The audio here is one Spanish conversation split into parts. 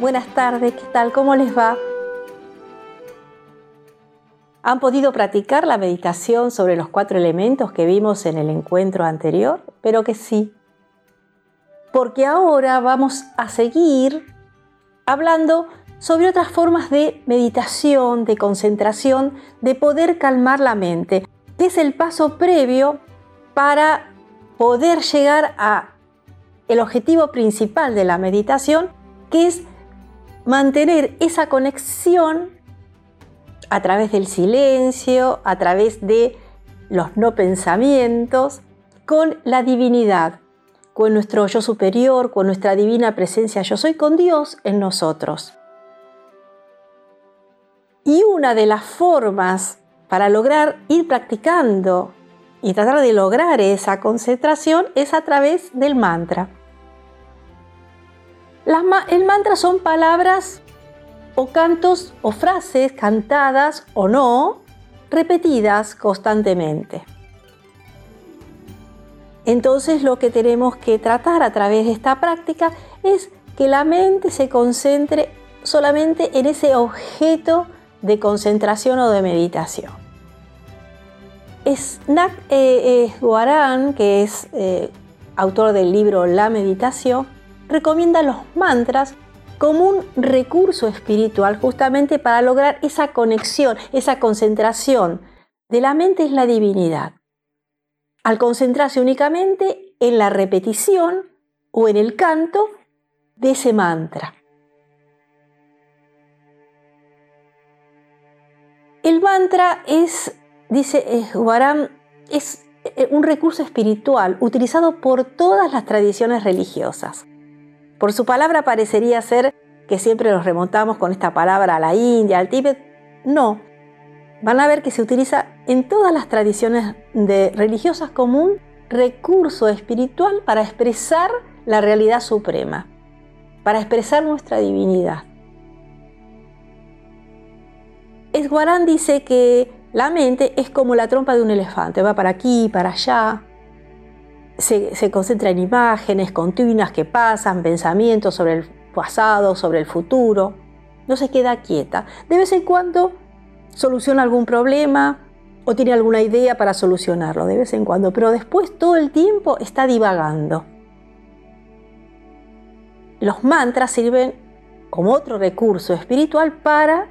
buenas tardes, ¿qué tal? ¿Cómo les va? ¿Han podido practicar la meditación sobre los cuatro elementos que vimos en el encuentro anterior? Pero que sí. Porque ahora vamos a seguir hablando sobre otras formas de meditación, de concentración, de poder calmar la mente, que es el paso previo para poder llegar a el objetivo principal de la meditación, que es mantener esa conexión a través del silencio, a través de los no pensamientos, con la divinidad, con nuestro yo superior, con nuestra divina presencia yo soy, con Dios en nosotros. Y una de las formas para lograr ir practicando y tratar de lograr esa concentración es a través del mantra. El mantra son palabras o cantos o frases cantadas o no, repetidas constantemente. Entonces lo que tenemos que tratar a través de esta práctica es que la mente se concentre solamente en ese objeto de concentración o de meditación. Snack eh, Guarán, que es eh, autor del libro La Meditación, recomienda los mantras como un recurso espiritual justamente para lograr esa conexión, esa concentración de la mente es la divinidad. Al concentrarse únicamente en la repetición o en el canto de ese mantra. El mantra es, dice Guaram, es eh, un recurso espiritual utilizado por todas las tradiciones religiosas. Por su palabra parecería ser que siempre nos remontamos con esta palabra a la India, al Tíbet. No. Van a ver que se utiliza en todas las tradiciones religiosas como un recurso espiritual para expresar la realidad suprema, para expresar nuestra divinidad. Esguarán dice que la mente es como la trompa de un elefante, va para aquí, para allá, se, concentra en imágenes continuas que pasan, pensamientos sobre el pasado, sobre el futuro. No se queda quieta. De vez en cuando soluciona algún problema o tiene alguna idea para solucionarlo, de vez en cuando, pero después todo el tiempo está divagando. Los mantras sirven como otro recurso espiritual para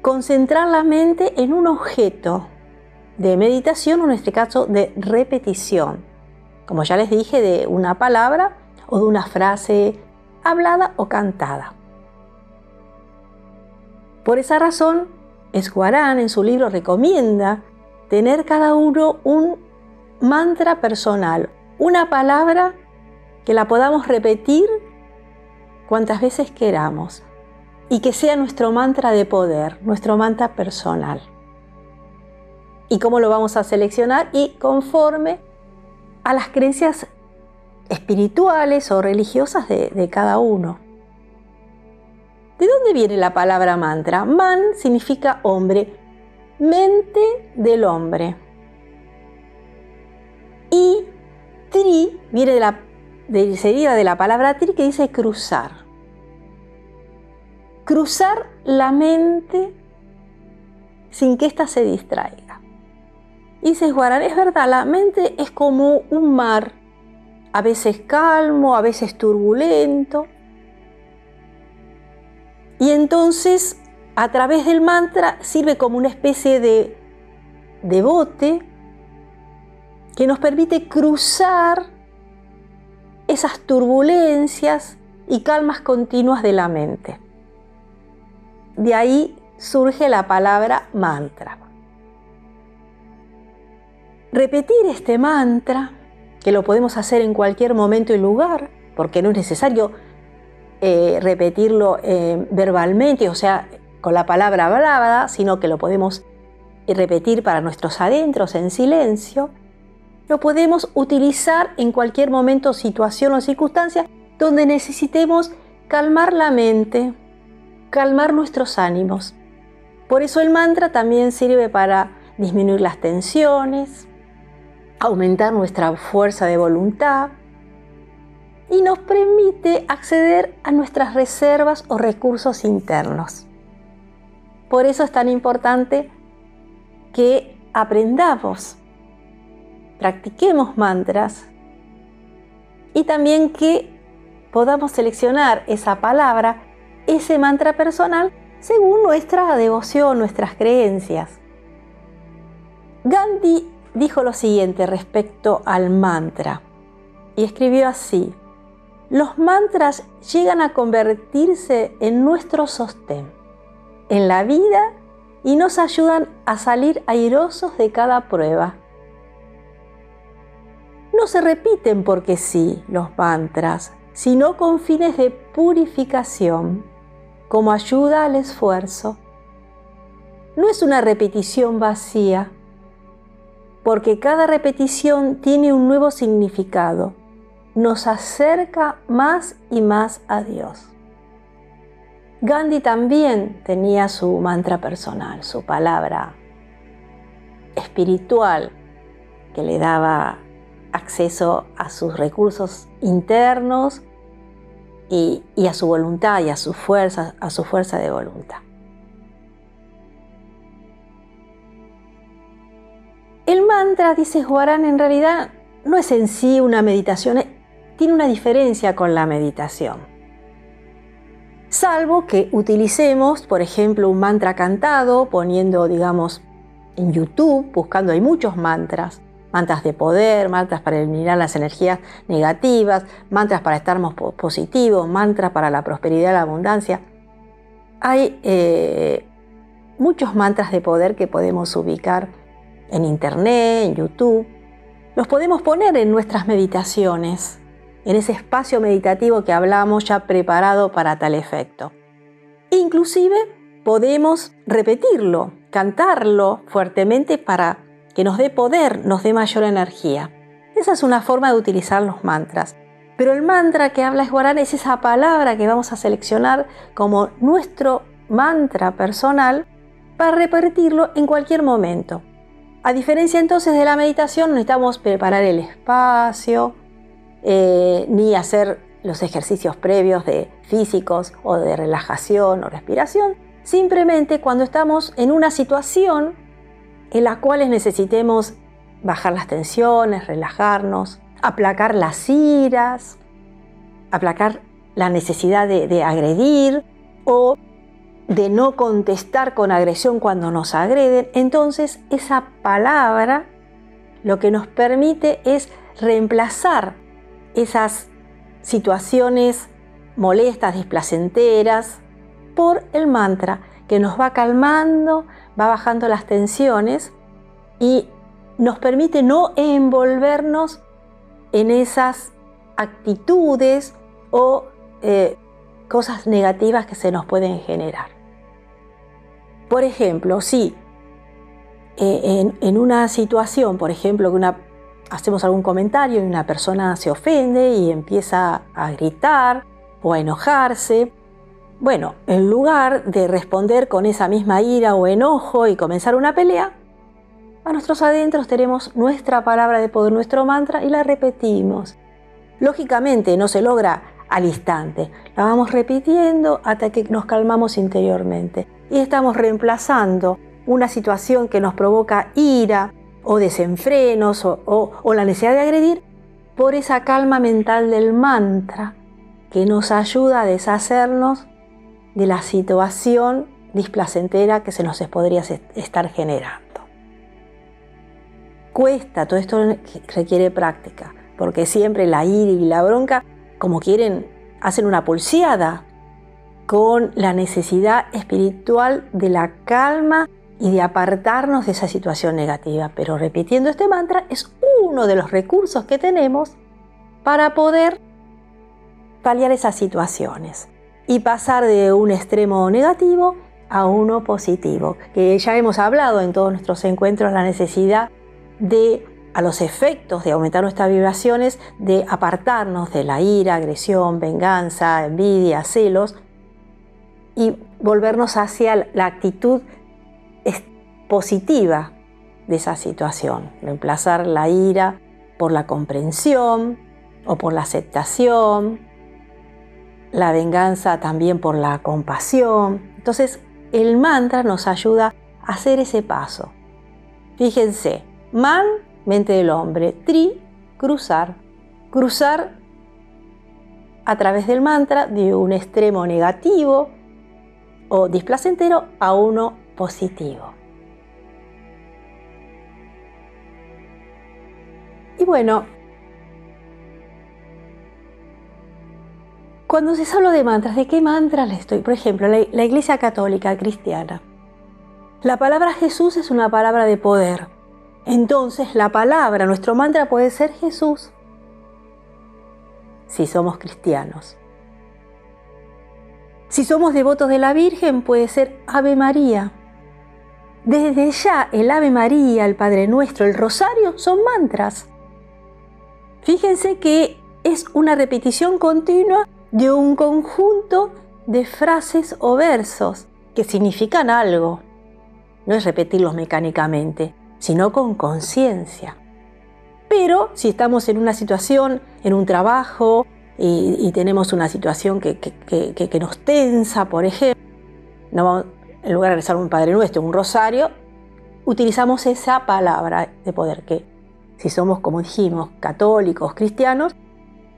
concentrar la mente en un objeto de meditación o en este caso de repetición. Como ya les dije, de una palabra o de una frase hablada o cantada. Por esa razón, Esguarán en su libro recomienda tener cada uno un mantra personal, una palabra que la podamos repetir cuantas veces queramos y que sea nuestro mantra de poder, nuestro mantra personal y cómo lo vamos a seleccionar y conforme a las creencias espirituales o religiosas de, cada uno. ¿De dónde viene la palabra mantra? Man significa hombre, mente del hombre. Y tri viene de la, de, de la palabra tri que dice cruzar. Cruzar la mente sin que ésta se distraiga. Y dices, Guarán, es verdad, la mente es como un mar, a veces calmo, a veces turbulento. Y entonces, a través del mantra, sirve como una especie de, de bote que nos permite cruzar esas turbulencias y calmas continuas de la mente. De ahí surge la palabra mantra. Repetir este mantra, que lo podemos hacer en cualquier momento y lugar, porque no es necesario eh, repetirlo eh, verbalmente, o sea, con la palabra hablada, sino que lo podemos repetir para nuestros adentros en silencio, lo podemos utilizar en cualquier momento, situación o circunstancia donde necesitemos calmar la mente, calmar nuestros ánimos. Por eso el mantra también sirve para disminuir las tensiones, aumentar nuestra fuerza de voluntad y nos permite acceder a nuestras reservas o recursos internos. Por eso es tan importante que aprendamos, practiquemos mantras y también que podamos seleccionar esa palabra, ese mantra personal, según nuestra devoción, nuestras creencias. Gandhi dijo lo siguiente respecto al mantra y escribió así, los mantras llegan a convertirse en nuestro sostén, en la vida y nos ayudan a salir airosos de cada prueba. No se repiten porque sí los mantras, sino con fines de purificación, como ayuda al esfuerzo. No es una repetición vacía, porque cada repetición tiene un nuevo significado, nos acerca más y más a Dios. Gandhi también tenía su mantra personal, su palabra espiritual que le daba acceso a sus recursos internos y, a su voluntad y a su fuerza, a su fuerza de voluntad. El mantra, dice Juarán, en realidad no es en sí una meditación, tiene una diferencia con la meditación salvo que utilicemos, por ejemplo, un mantra cantado, poniendo, digamos, en YouTube, buscando, hay muchos mantras, mantras de poder, mantras para eliminar las energías negativas, mantras para estar más positivos, mantras para la prosperidad y la abundancia. Hay eh, muchos mantras de poder que podemos ubicar en Internet, en YouTube. Los podemos poner en nuestras meditaciones en ese espacio meditativo que hablamos ya preparado para tal efecto. Inclusive podemos repetirlo, cantarlo fuertemente para que nos dé poder, nos dé mayor energía. Esa es una forma de utilizar los mantras. Pero el mantra que habla Esguarán es esa palabra que vamos a seleccionar como nuestro mantra personal para repetirlo en cualquier momento. A diferencia entonces de la meditación, necesitamos preparar el espacio, eh, ni hacer los ejercicios previos de físicos o de relajación o respiración, simplemente cuando estamos en una situación en la cual necesitemos bajar las tensiones, relajarnos, aplacar las iras, aplacar la necesidad de, de agredir o de no contestar con agresión cuando nos agreden, entonces esa palabra lo que nos permite es reemplazar esas situaciones molestas, displacenteras, por el mantra que nos va calmando, va bajando las tensiones y nos permite no envolvernos en esas actitudes o eh, cosas negativas que se nos pueden generar. Por ejemplo, si eh, en, una situación, por ejemplo, que hacemos algún comentario y una persona se ofende y empieza a gritar o a enojarse. Bueno, en lugar de responder con esa misma ira o enojo y comenzar una pelea, a nuestros adentros tenemos nuestra palabra de poder, nuestro mantra y la repetimos. Lógicamente no se logra al instante, la vamos repitiendo hasta que nos calmamos interiormente y estamos reemplazando una situación que nos provoca ira, o desenfrenos o, la necesidad de agredir por esa calma mental del mantra que nos ayuda a deshacernos de la situación displacentera que se nos podría estar generando. Cuesta, todo esto requiere práctica, porque siempre la ira y la bronca, como quieren, hacen una pulseada con la necesidad espiritual de la calma y de apartarnos de esa situación negativa. Pero repitiendo este mantra es uno de los recursos que tenemos para poder paliar esas situaciones y pasar de un extremo negativo a uno positivo, que ya hemos hablado en todos nuestros encuentros la necesidad de a los efectos de aumentar nuestras vibraciones, de apartarnos de la ira, agresión, venganza, envidia, celos y volvernos hacia la actitud positiva de esa situación, reemplazar la ira por la comprensión, o por la aceptación, la venganza también por la compasión. Entonces, el mantra nos ayuda a hacer ese paso. Fíjense, man, mente del hombre, tri, cruzar. Cruzar a través del mantra de un extremo negativo o displacentero a uno positivo. Y bueno, cuando se habla de mantras, ¿de qué mantra le estoy? Por ejemplo, la, la Iglesia Católica Cristiana. La palabra Jesús es una palabra de poder. Entonces la palabra, nuestro mantra puede ser Jesús si somos cristianos. Si somos devotos de la Virgen, puede ser Ave María. Desde ya el Ave María, el Padre Nuestro, el Rosario son mantras. Fíjense que es una repetición continua de un conjunto de frases o versos que significan algo. No es repetirlos mecánicamente, sino con conciencia. Pero si estamos en una situación, en un trabajo, y, tenemos una situación que, nos tensa, por ejemplo, no, en lugar de rezar un Padre Nuestro, un rosario, utilizamos esa palabra de poder que, si somos, como dijimos, católicos, cristianos,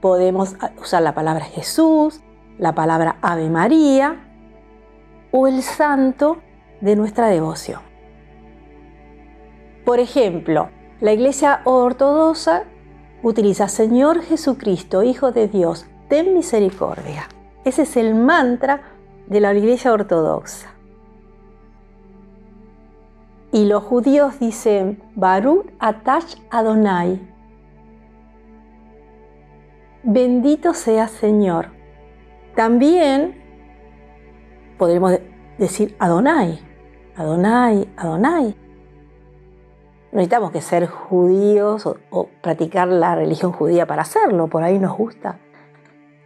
podemos usar la palabra Jesús, la palabra Ave María o el santo de nuestra devoción. Por ejemplo, la Iglesia Ortodoxa utiliza Señor Jesucristo, Hijo de Dios, ten misericordia. Ese es el mantra de la Iglesia Ortodoxa. Y los judíos dicen Baruch Atach Adonai. Bendito sea Señor. También podemos decir Adonai. Adonai, Adonai. No necesitamos que ser judíos o, practicar la religión judía para hacerlo, por ahí nos gusta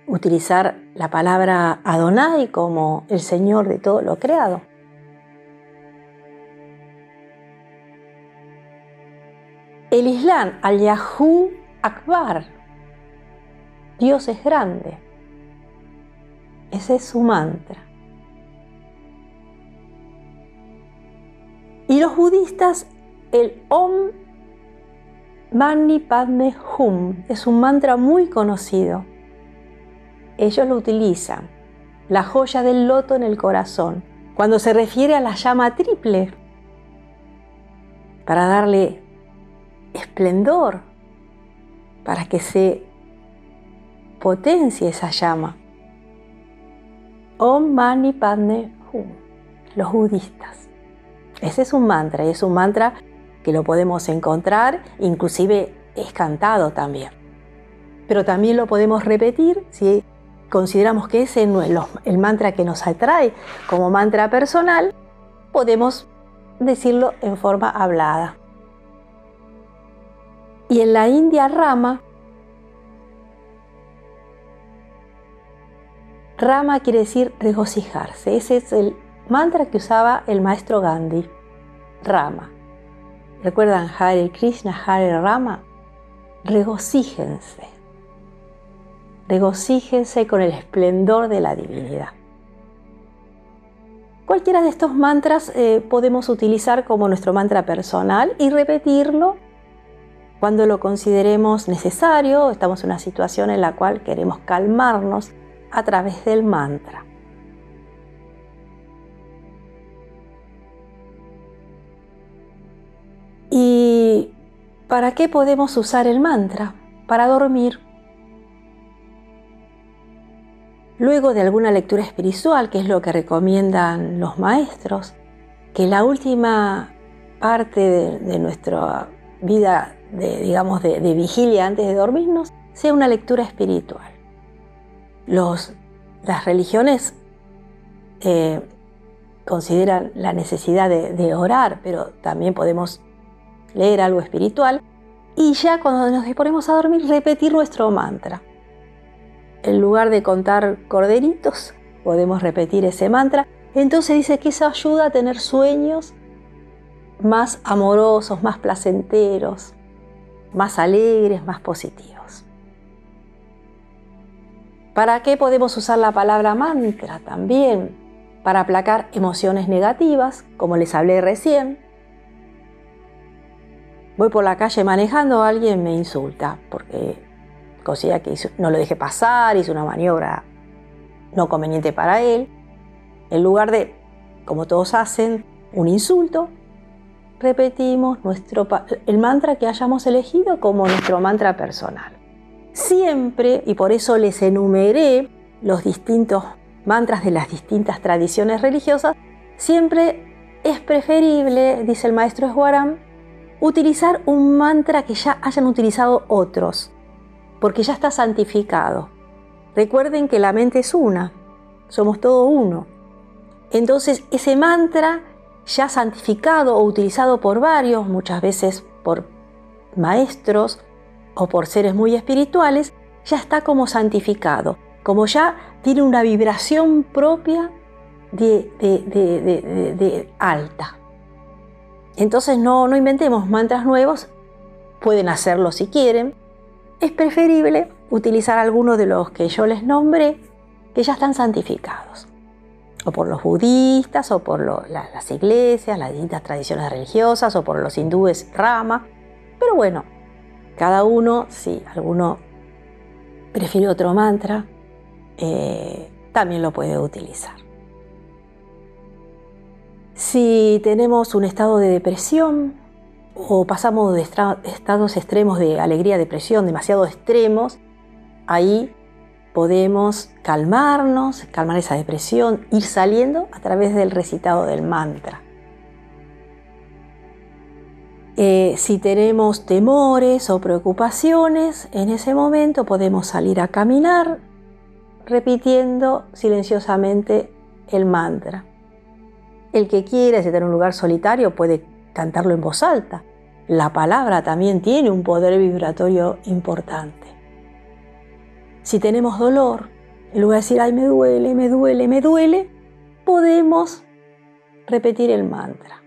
utilizar la palabra Adonai como el Señor de todo lo creado. El Islam, al Yahú Akbar, Dios es grande. Ese es su mantra. Y los budistas el Om Mani Padme Hum es un mantra muy conocido. Ellos lo utilizan, la joya del loto en el corazón, cuando se refiere a la llama triple, para darle esplendor, para que se potencie esa llama. Om Mani Padme Hum, los budistas. Ese es un mantra y es un mantra que lo podemos encontrar, inclusive es cantado también. Pero también lo podemos repetir si consideramos que ese es el mantra que nos atrae como mantra personal, podemos decirlo en forma hablada. Y en la India Rama, Rama quiere decir regocijarse. Ese es el mantra que usaba el maestro Gandhi. Rama. ¿Recuerdan Hare Krishna, Hare Rama? Regocíjense. Regocíjense con el esplendor de la divinidad. Cualquiera de estos mantras eh, podemos utilizar como nuestro mantra personal y repetirlo cuando lo consideremos necesario, estamos en una situación en la cual queremos calmarnos a través del mantra. ¿Y para qué podemos usar el mantra? Para dormir. Luego de alguna lectura espiritual, que es lo que recomiendan los maestros, que la última parte de, nuestra vida, de, digamos, de, vigilia antes de dormirnos, sea una lectura espiritual. las religiones eh, consideran la necesidad de orar, pero también podemos leer algo espiritual y ya cuando nos disponemos a dormir repetir nuestro mantra. En lugar de contar corderitos, podemos repetir ese mantra. Entonces dice que eso ayuda a tener sueños más amorosos, más placenteros, más alegres, más positivos. ¿Para qué podemos usar la palabra mantra también? Para aplacar emociones negativas, como les hablé recién. Voy por la calle manejando, alguien me insulta porque considera que no lo dejé pasar, hizo una maniobra no conveniente para él. En lugar de, como todos hacen, un insulto, repetimos nuestro, el mantra que hayamos elegido como nuestro mantra personal. Siempre, y por eso les enumeré los distintos mantras de las distintas tradiciones religiosas, siempre es preferible, dice el maestro Eswaram, utilizar un mantra que ya hayan utilizado otros, porque ya está santificado. Recuerden que la mente es una, somos todo uno. Entonces ese mantra ya santificado o utilizado por varios, muchas veces por maestros o por seres muy espirituales, ya está como santificado, como ya tiene una vibración propia de, alta. Entonces no, no inventemos mantras nuevos, pueden hacerlo si quieren. Es preferible utilizar algunos de los que yo les nombré, que ya están santificados o por los budistas, o por las iglesias, las distintas tradiciones religiosas, o por los hindúes rama. Pero bueno, cada uno, si alguno prefiere otro mantra, eh, también lo puede utilizar. Si tenemos un estado de depresión o pasamos de estados extremos de alegría, depresión, demasiado extremos, ahí podemos calmarnos, calmar esa depresión, ir saliendo a través del recitado del mantra. Eh, si tenemos temores o preocupaciones, en ese momento podemos salir a caminar repitiendo silenciosamente el mantra. El que quiera, si tener un lugar solitario, puede cantarlo en voz alta. La palabra también tiene un poder vibratorio importante. Si tenemos dolor, en lugar de decir, ay, me duele, me duele, me duele, podemos repetir el mantra.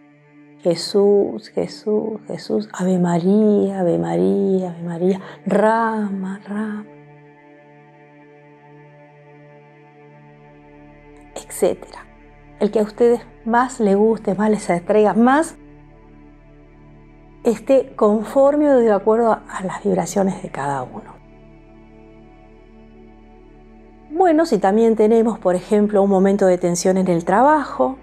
Jesús, Jesús, Jesús, Ave María, Ave María, Ave María, Rama, Rama, etcétera. El que a ustedes más les guste, más les atraiga, más esté conforme o de acuerdo a las vibraciones de cada uno. Bueno, si también tenemos, por ejemplo, un momento de tensión en el trabajo,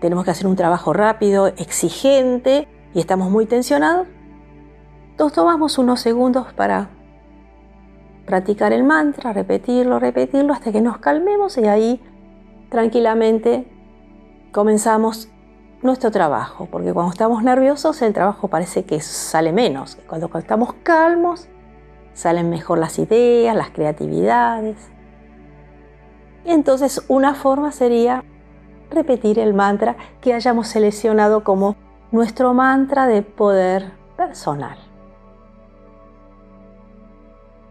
tenemos que hacer un trabajo rápido, exigente y estamos muy tensionados, nos tomamos unos segundos para practicar el mantra, repetirlo, repetirlo hasta que nos calmemos y ahí tranquilamente comenzamos nuestro trabajo, porque cuando estamos nerviosos el trabajo parece que sale menos, cuando estamos calmos salen mejor las ideas, las creatividades. Entonces una forma sería repetir el mantra que hayamos seleccionado como nuestro mantra de poder personal.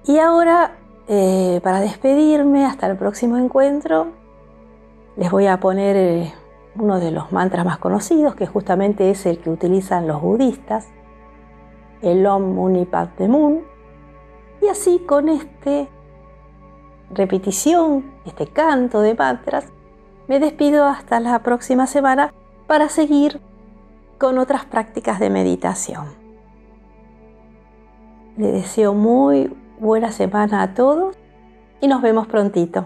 Y ahora, eh, para despedirme hasta el próximo encuentro, les voy a poner eh, uno de los mantras más conocidos, que justamente es el que utilizan los budistas, el Om Muni Padme y así con esta repetición, este canto de mantras, me despido hasta la próxima semana para seguir con otras prácticas de meditación. Les deseo muy buena semana a todos y nos vemos prontito.